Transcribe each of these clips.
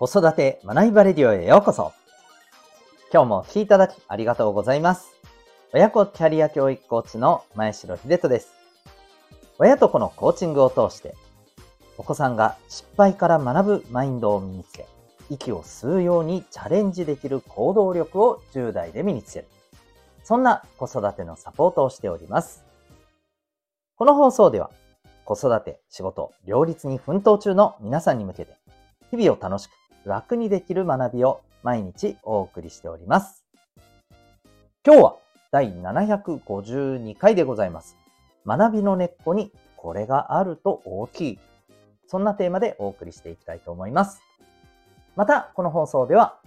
子育て学びバレディオへようこそ。今日もお聴きいただきありがとうございます。親子キャリア教育コーチの前城秀人です。親と子のコーチングを通して、お子さんが失敗から学ぶマインドを身につけ、息を吸うようにチャレンジできる行動力を10代で身につける。そんな子育てのサポートをしております。この放送では、子育て、仕事、両立に奮闘中の皆さんに向けて、日々を楽しく楽にできる学びを毎日お送りしております。今日は第752回でございます。学びの根っこにこれがあると大きい。そんなテーマでお送りしていきたいと思います。また、この放送では、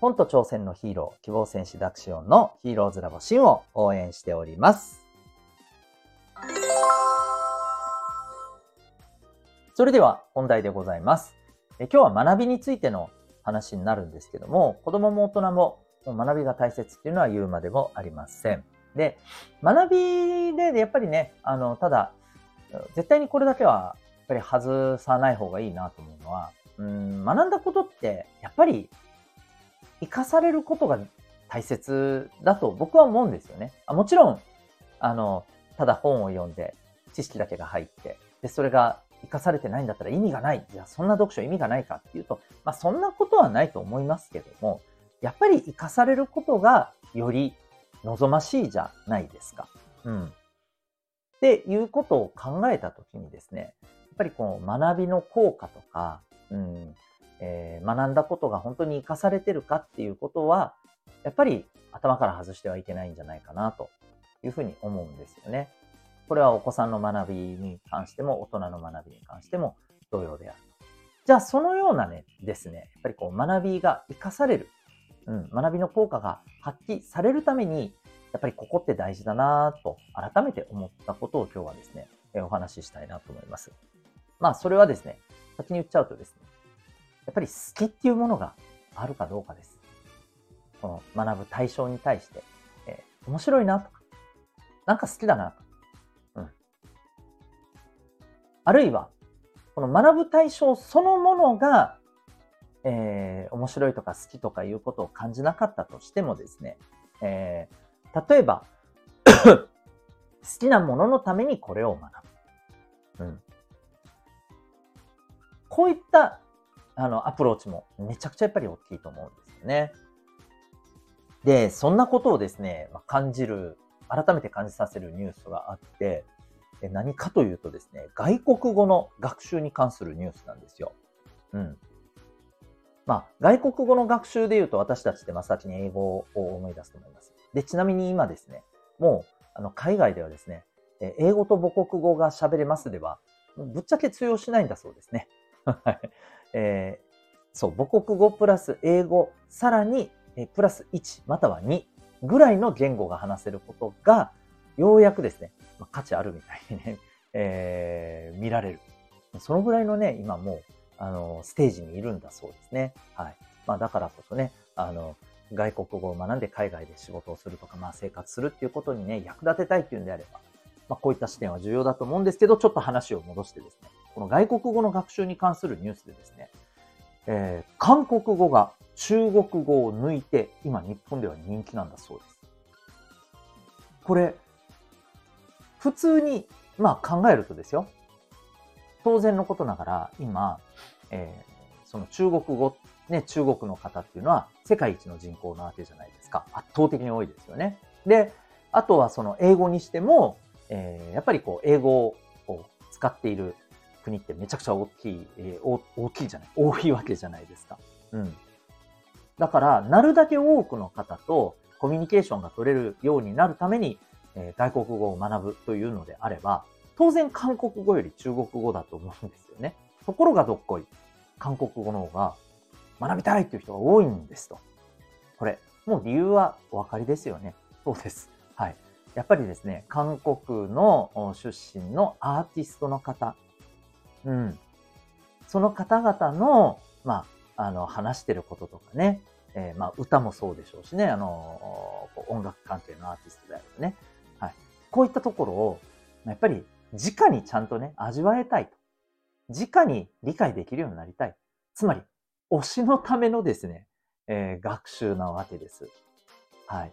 本と挑戦のヒーロー、希望戦士ダクシオンのヒーローズラボシンを応援しております。それでは本題でございます。え今日は学びについての話になるんですけども、子供も大人も学びが大切っていうのは言うまでもありません。で、学びでやっぱりね、あの、ただ、絶対にこれだけはやっぱり外さない方がいいなと思うのは、うん、学んだことってやっぱり生かされることが大切だと僕は思うんですよね。あもちろん、あの、ただ本を読んで知識だけが入って、で、それが生かされてないんだったら意味がない。じゃあそんな読書意味がないかっていうと、まあそんなことはないと思いますけども、やっぱり生かされることがより望ましいじゃないですか。うん。っていうことを考えたときにですね、やっぱりこの学びの効果とか、うん、えー、学んだことが本当に生かされてるかっていうことは、やっぱり頭から外してはいけないんじゃないかなというふうに思うんですよね。これはお子さんの学びに関しても、大人の学びに関しても同様であると。じゃあ、そのようなね、ですね、やっぱりこう学びが活かされる、うん、学びの効果が発揮されるために、やっぱりここって大事だなと改めて思ったことを今日はですね、お話ししたいなと思います。まあ、それはですね、先に言っちゃうとですね、やっぱり好きっていうものがあるかどうかです。この学ぶ対象に対して、えー、面白いなとか、なんか好きだなとかあるいは、この学ぶ対象そのものが、えー、面白いとか好きとかいうことを感じなかったとしてもですね、えー、例えば 好きなもののためにこれを学ぶ。うん、こういったあのアプローチもめちゃくちゃやっぱり大きいと思うんですよね。で、そんなことをですね、感じる、改めて感じさせるニュースがあって、何かというとですね、外国語の学習に関するニュースなんですよ。うん。まあ、外国語の学習で言うと私たちって真っ先に英語を思い出すと思います。で、ちなみに今ですね、もう、あの、海外ではですね、英語と母国語が喋れますでは、ぶっちゃけ通用しないんだそうですね。は いえー、そう、母国語プラス英語、さらに、えプラス1または2ぐらいの言語が話せることが、ようやくですね、まあ、価値あるみたいにね、えー、見られる。そのぐらいのね、今もう、あの、ステージにいるんだそうですね。はい。まあ、だからこそね、あの、外国語を学んで海外で仕事をするとか、まあ、生活するっていうことにね、役立てたいっていうんであれば、まあ、こういった視点は重要だと思うんですけど、ちょっと話を戻してですね、この外国語の学習に関するニュースでですね、えー、韓国語が中国語を抜いて、今日本では人気なんだそうです。これ、普通に、まあ考えるとですよ。当然のことながら、今、えー、その中国語、ね、中国の方っていうのは世界一の人口なわけじゃないですか。圧倒的に多いですよね。で、あとはその英語にしても、えー、やっぱりこう、英語を使っている国ってめちゃくちゃ大きい、えー、大きいじゃない、多いわけじゃないですか。うん。だから、なるだけ多くの方とコミュニケーションが取れるようになるために、えー、外国語を学ぶというのであれば、当然韓国語より中国語だと思うんですよね。ところがどっこい、韓国語の方が学びたいっていう人が多いんですと。これ、もう理由はお分かりですよね。そうです。はい。やっぱりですね、韓国の出身のアーティストの方、うん。その方々の、まあ、あの、話してることとかね、えー、まあ、歌もそうでしょうしね、あの、音楽関係のアーティストであるとね、こういったところを、やっぱり直にちゃんとね、味わえたいと。直に理解できるようになりたい。つまり、推しのためのですね、えー、学習なわけです。はい。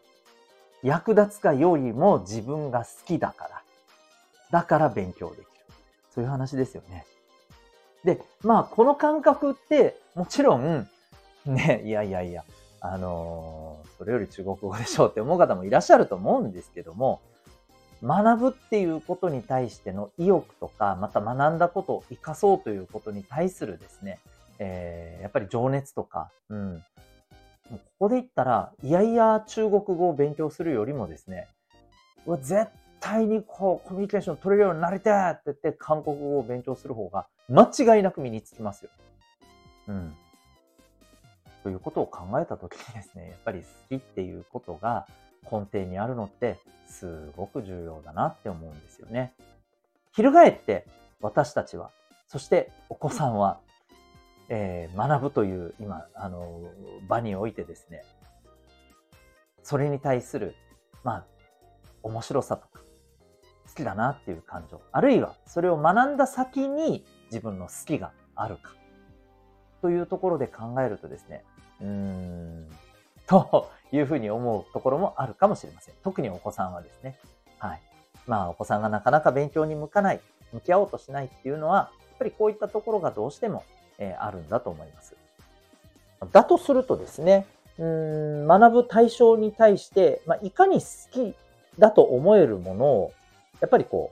役立つかよりも自分が好きだから。だから勉強できる。そういう話ですよね。で、まあ、この感覚って、もちろん、ね、いやいやいや、あのー、それより中国語でしょうって思う方もいらっしゃると思うんですけども、学ぶっていうことに対しての意欲とか、また学んだことを活かそうということに対するですね、えー、やっぱり情熱とか、うん。ここで言ったら、いやいや中国語を勉強するよりもですね、う絶対にこう、コミュニケーション取れるようになりたいって言って韓国語を勉強する方が間違いなく身につきますよ。うん。ということを考えたときにですね、やっぱり好きっていうことが根底にあるのってすごく重要だなって思うんですよね。翻って私たちは、そしてお子さんは、えー、学ぶという今、あの、場においてですね、それに対する、まあ、面白さとか、好きだなっていう感情、あるいはそれを学んだ先に自分の好きがあるか、というところで考えるとですね、うーん、というふうに思うところもあるかもしれません。特にお子さんはですね。はい。まあ、お子さんがなかなか勉強に向かない、向き合おうとしないっていうのは、やっぱりこういったところがどうしても、えー、あるんだと思います。だとするとですね、うん学ぶ対象に対して、まあ、いかに好きだと思えるものを、やっぱりこ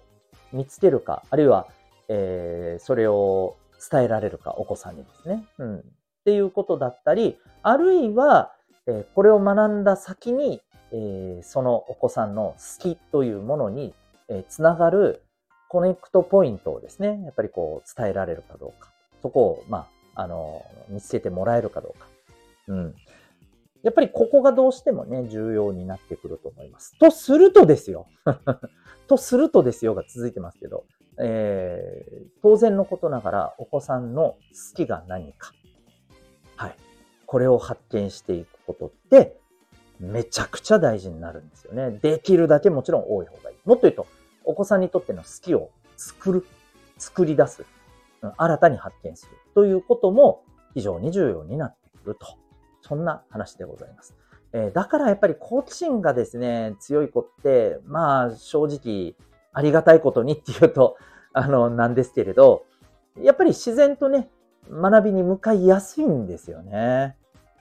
う、見つけるか、あるいは、えー、それを伝えられるか、お子さんにですね。うん。っていうことだったり、あるいは、えこれを学んだ先に、えそのお子さんの好きというものに、えつながるコネクトポイントをですね、やっぱりこう伝えられるかどうか。そこを、まあ、あの、見つけてもらえるかどうか。うん。やっぱりここがどうしてもね、重要になってくると思います。とするとですよ。とするとですよが続いてますけど、えー、当然のことながらお子さんの好きが何か。はい。これを発見していくことって、めちゃくちゃ大事になるんですよね。できるだけもちろん多い方がいい。もっと言うと、お子さんにとっての好きを作る、作り出す、新たに発見するということも非常に重要になってくると。そんな話でございます。え、だからやっぱり好奇心がですね、強い子って、まあ正直ありがたいことにっていうと、あの、なんですけれど、やっぱり自然とね、学びに向かいやすいんですよね。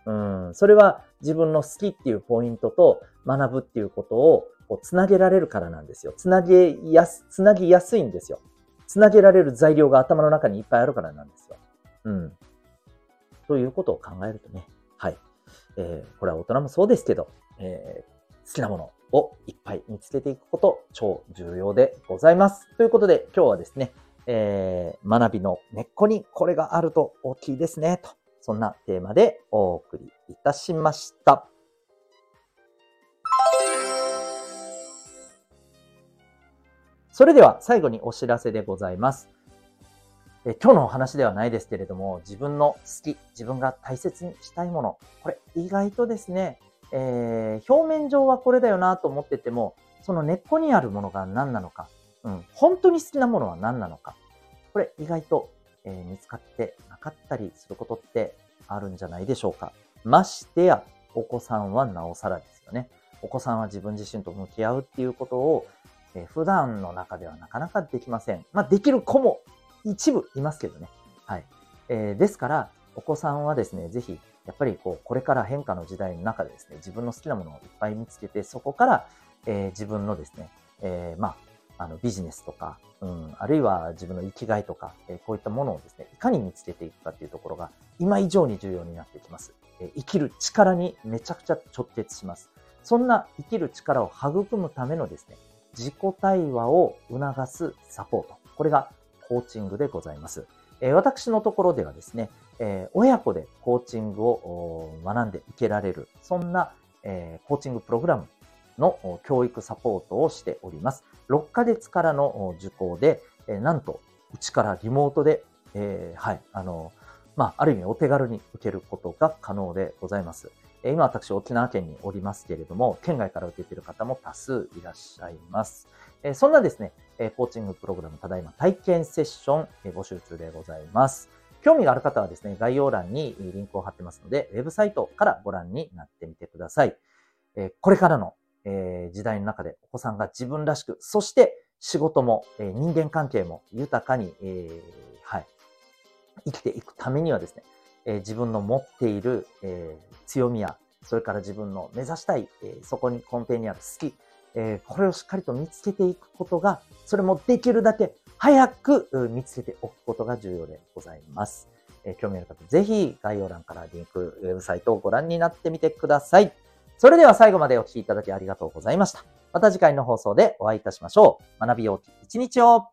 うん。それは自分の好きっていうポイントと学ぶっていうことをこうつなげられるからなんですよ。つなげやす、つなぎやすいんですよ。つなげられる材料が頭の中にいっぱいあるからなんですよ。うん。ということを考えるとね、はい。えー、これは大人もそうですけど、えー、好きなものをいっぱい見つけていくこと、超重要でございます。ということで、今日はですね、えー、学びの根っこにこれがあると大きいですね、と。そんなテーマでお送りいたしました。それでは最後にお知らせでございます。え今日のお話ではないですけれども、自分の好き、自分が大切にしたいもの、これ意外とですね、えー、表面上はこれだよなと思ってても、その根っこにあるものが何なのか、うん、本当に好きなものは何なのか、これ意外と、えー、見つかってかったりすることってあるんじゃないでしょうか。ましてや、お子さんはなおさらですよね。お子さんは自分自身と向き合うっていうことを、えー、普段の中ではなかなかできません。まあ、できる子も一部いますけどね。はい。えー、ですから、お子さんはですね、ぜひ、やっぱりこう、これから変化の時代の中でですね、自分の好きなものをいっぱい見つけて、そこから、えー、自分のですね、えー、まあ、あの、ビジネスとか、うん、あるいは自分の生きがいとか、えー、こういったものをですね、いかに見つけていくかっていうところが、今以上に重要になってきます。えー、生きる力にめちゃくちゃ直結します。そんな生きる力を育むためのですね、自己対話を促すサポート。これがコーチングでございます。え私のところではですね、え親子でコーチングを学んでいけられる、そんな、えコーチングプログラムの教育サポートをしております。6ヶ月からの受講で、なんと、うちからリモートで、え、はい、あの、まあ、ある意味お手軽に受けることが可能でございます。今私沖縄県におりますけれども、県外から受けている方も多数いらっしゃいます。そんなですね、コーチングプログラムただいま体験セッション募集中でございます。興味がある方はですね、概要欄にリンクを貼ってますので、ウェブサイトからご覧になってみてください。これからの、え時代の中でお子さんが自分らしく、そして仕事も、え人間関係も豊かに、えはい、生きていくためにはですね、え自分の持っている、え強みや、それから自分の目指したい、えそこに根底にある好き、えこれをしっかりと見つけていくことが、それもできるだけ早く見つけておくことが重要でございます。え興味ある方、ぜひ概要欄からリンク、ウェブサイトをご覧になってみてください。それでは最後までお聴きいただきありがとうございました。また次回の放送でお会いいたしましょう。学びよう一日を